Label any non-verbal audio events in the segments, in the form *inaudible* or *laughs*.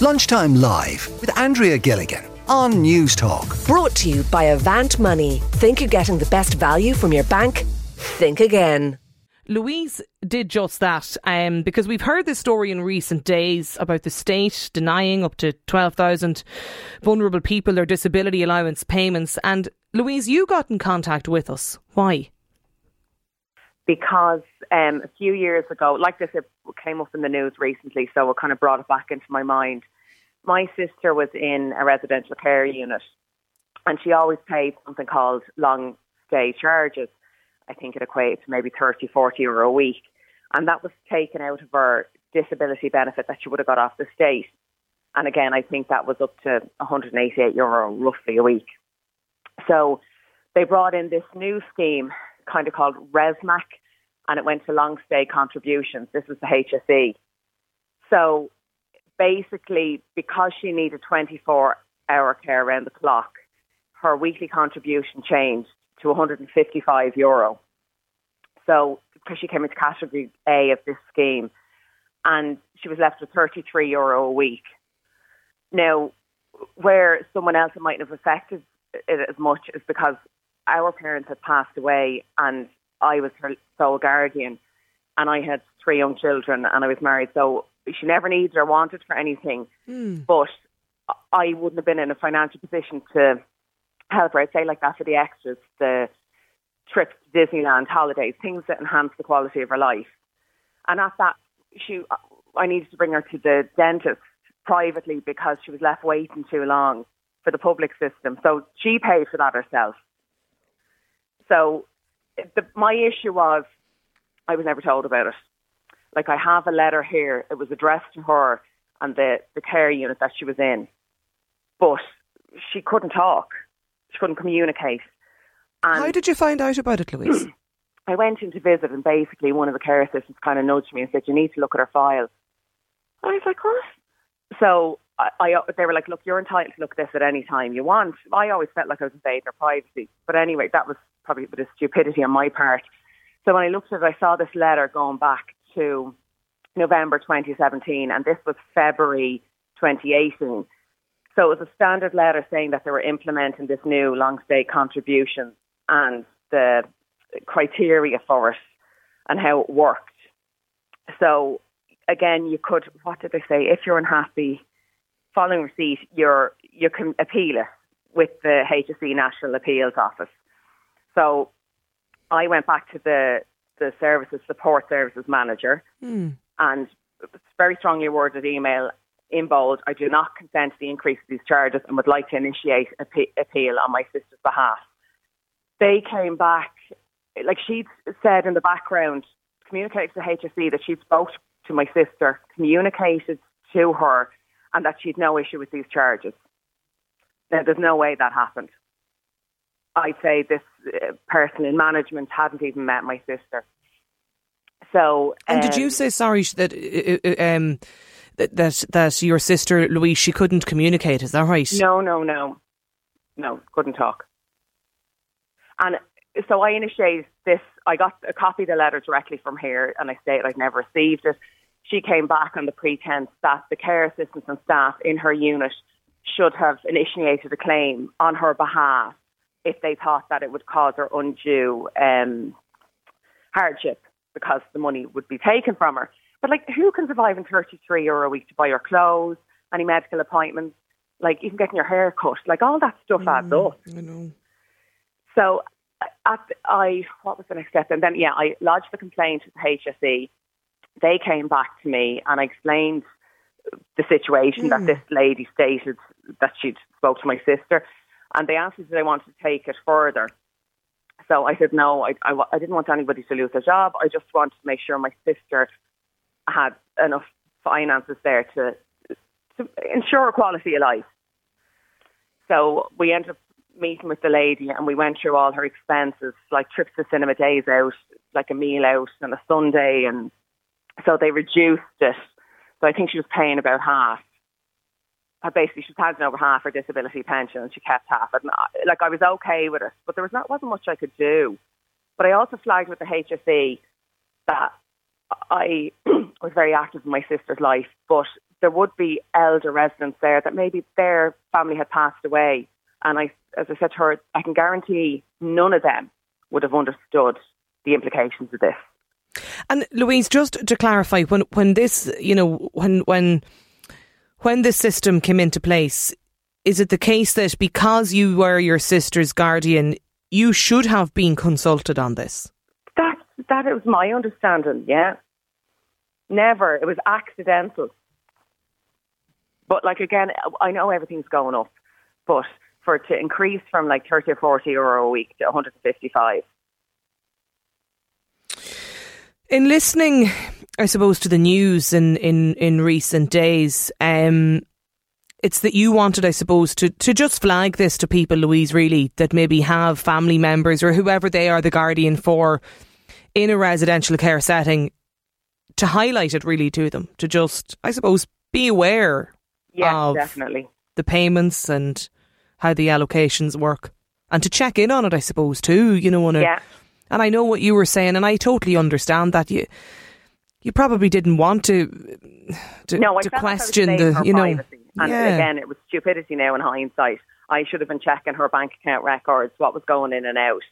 Lunchtime Live with Andrea Gilligan on Newstalk. Brought to you by Avant Money. Think you're getting the best value from your bank? Think again. Louise did just that um, because we've heard this story in recent days about the state denying up to 12,000 vulnerable people their disability allowance payments. And Louise, you got in contact with us. Why? Because um, a few years ago, like this, it came up in the news recently, so it kind of brought it back into my mind. My sister was in a residential care unit and she always paid something called long stay charges. I think it equates to maybe 30, 40 euro a week. And that was taken out of her disability benefit that she would have got off the state. And again, I think that was up to 188 euro roughly a week. So they brought in this new scheme, kind of called ResMac, and it went to long stay contributions. This was the HSE. So basically, because she needed 24 hour care around the clock, her weekly contribution changed to 155 euro. So, because she came into category A of this scheme, and she was left with 33 euro a week. Now, where someone else it mightn't have affected it as much is because our parents had passed away, and I was her sole guardian, and I had three young children, and I was married. So she never needed or wanted for anything, mm. but I wouldn't have been in a financial position to help her. I'd say like that for the extras, the trips to Disneyland, holidays, things that enhance the quality of her life. And at that, she, I needed to bring her to the dentist privately because she was left waiting too long for the public system. So she paid for that herself. So the, my issue was I was never told about it. Like I have a letter here. It was addressed to her and the, the care unit that she was in. But she couldn't talk. She couldn't communicate. And How did you find out about it, Louise? *clears throat* I went in to visit and basically one of the care assistants kind of nudged me and said, you need to look at her file. I was like, what? So I, I, they were like, look, you're entitled to look at this at any time you want. I always felt like I was invading her privacy. But anyway, that was probably a bit of stupidity on my part. So when I looked at it, I saw this letter going back to November 2017, and this was February 2018. So it was a standard letter saying that they were implementing this new long stay contribution and the criteria for it and how it worked. So again, you could, what did they say? If you're unhappy, following receipt, you're, you can appeal it with the HSE National Appeals Office. So I went back to the the services support services manager, mm. and very strongly worded email in bold. I do not consent to the increase of these charges and would like to initiate an appeal on my sister's behalf. They came back, like she'd said in the background, communicated to HSE that she'd spoke to my sister, communicated to her, and that she'd no issue with these charges. Now, there's no way that happened. I'd say this person in management hadn't even met my sister. So, um, and did you um, say sorry that uh, uh, um, that that your sister Louise she couldn't communicate? Is that right? No, no, no, no, couldn't talk. And so I initiated this. I got a copy of the letter directly from here, and I stated I'd never received it. She came back on the pretense that the care assistants and staff in her unit should have initiated a claim on her behalf if they thought that it would cause her undue um, hardship because the money would be taken from her. But like, who can survive on 33 euro a week to buy your clothes, any medical appointments, like even getting your hair cut, like all that stuff mm, adds up. I know. So at I what was the next step? And then yeah, I lodged the complaint with the HSE. They came back to me and I explained the situation mm. that this lady stated that she'd spoke to my sister and they asked me if I wanted to take it further. So I said no, I, I, I didn't want anybody to lose their job. I just wanted to make sure my sister had enough finances there to to ensure a quality of life. So we ended up meeting with the lady and we went through all her expenses, like trips to cinema days out, like a meal out on a Sunday and so they reduced it. So I think she was paying about half basically she was handing over half her disability pension and she kept half it. And like I was okay with it, but there was not wasn't much I could do. But I also flagged with the HSE that I *clears throat* was very active in my sister's life, but there would be elder residents there that maybe their family had passed away. And I, as I said to her, I can guarantee none of them would have understood the implications of this. And Louise, just to clarify, when when this, you know, when when when this system came into place, is it the case that because you were your sister's guardian, you should have been consulted on this? That that was my understanding. Yeah, never. It was accidental. But like again, I know everything's going up, but for it to increase from like thirty or forty euro a week to one hundred and fifty-five in listening, I suppose, to the news in, in, in recent days, um, it's that you wanted, I suppose, to, to just flag this to people, Louise, really, that maybe have family members or whoever they are the guardian for in a residential care setting, to highlight it really to them, to just, I suppose, be aware of definitely. the payments and how the allocations work. And to check in on it, I suppose, too, you know, on a, yeah. And I know what you were saying, and I totally understand that you you probably didn't want to to, no, to question the you know. Privacy. And yeah. again, it was stupidity now in hindsight. I should have been checking her bank account records, what was going in and out,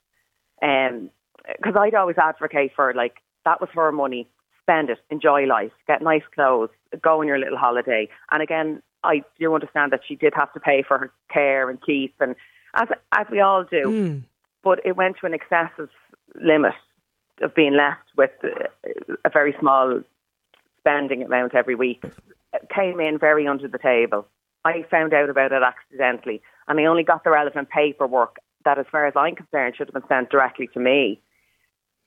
because um, I'd always advocate for like that was her money, spend it, enjoy life, get nice clothes, go on your little holiday. And again, I do understand that she did have to pay for her care and keep, and as as we all do. Mm. But it went to an excessive limit of being left with a very small spending amount every week came in very under the table. I found out about it accidentally, and I only got the relevant paperwork that, as far as I'm concerned, should have been sent directly to me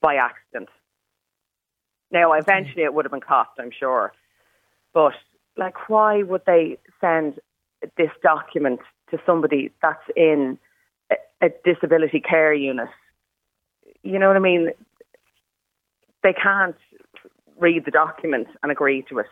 by accident. Now, eventually, it would have been caught, I'm sure, but like, why would they send this document to somebody that's in a, a disability care unit you know what I mean? They can't read the document and agree to it.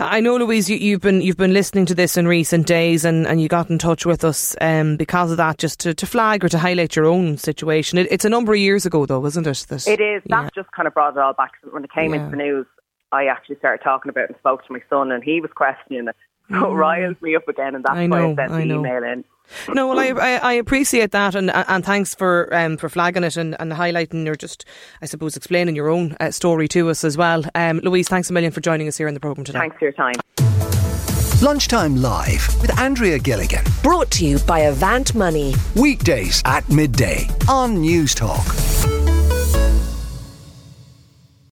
I know, Louise, you, have been you've been listening to this in recent days, and, and you got in touch with us um, because of that, just to, to flag or to highlight your own situation. It, it's a number of years ago, though, isn't it? That, it is. That yeah. just kind of brought it all back. When it came yeah. into the news, I actually started talking about it and spoke to my son, and he was questioning it. *laughs* So mm. it riles me up again, and that's I know, why I sent the email in. No, well, I, I, I appreciate that, and and thanks for um, for flagging it and, and highlighting or just, I suppose, explaining your own uh, story to us as well. Um, Louise, thanks a million for joining us here in the programme today. Thanks for your time. Lunchtime Live with Andrea Gilligan. Brought to you by Avant Money. Weekdays at midday on Newstalk.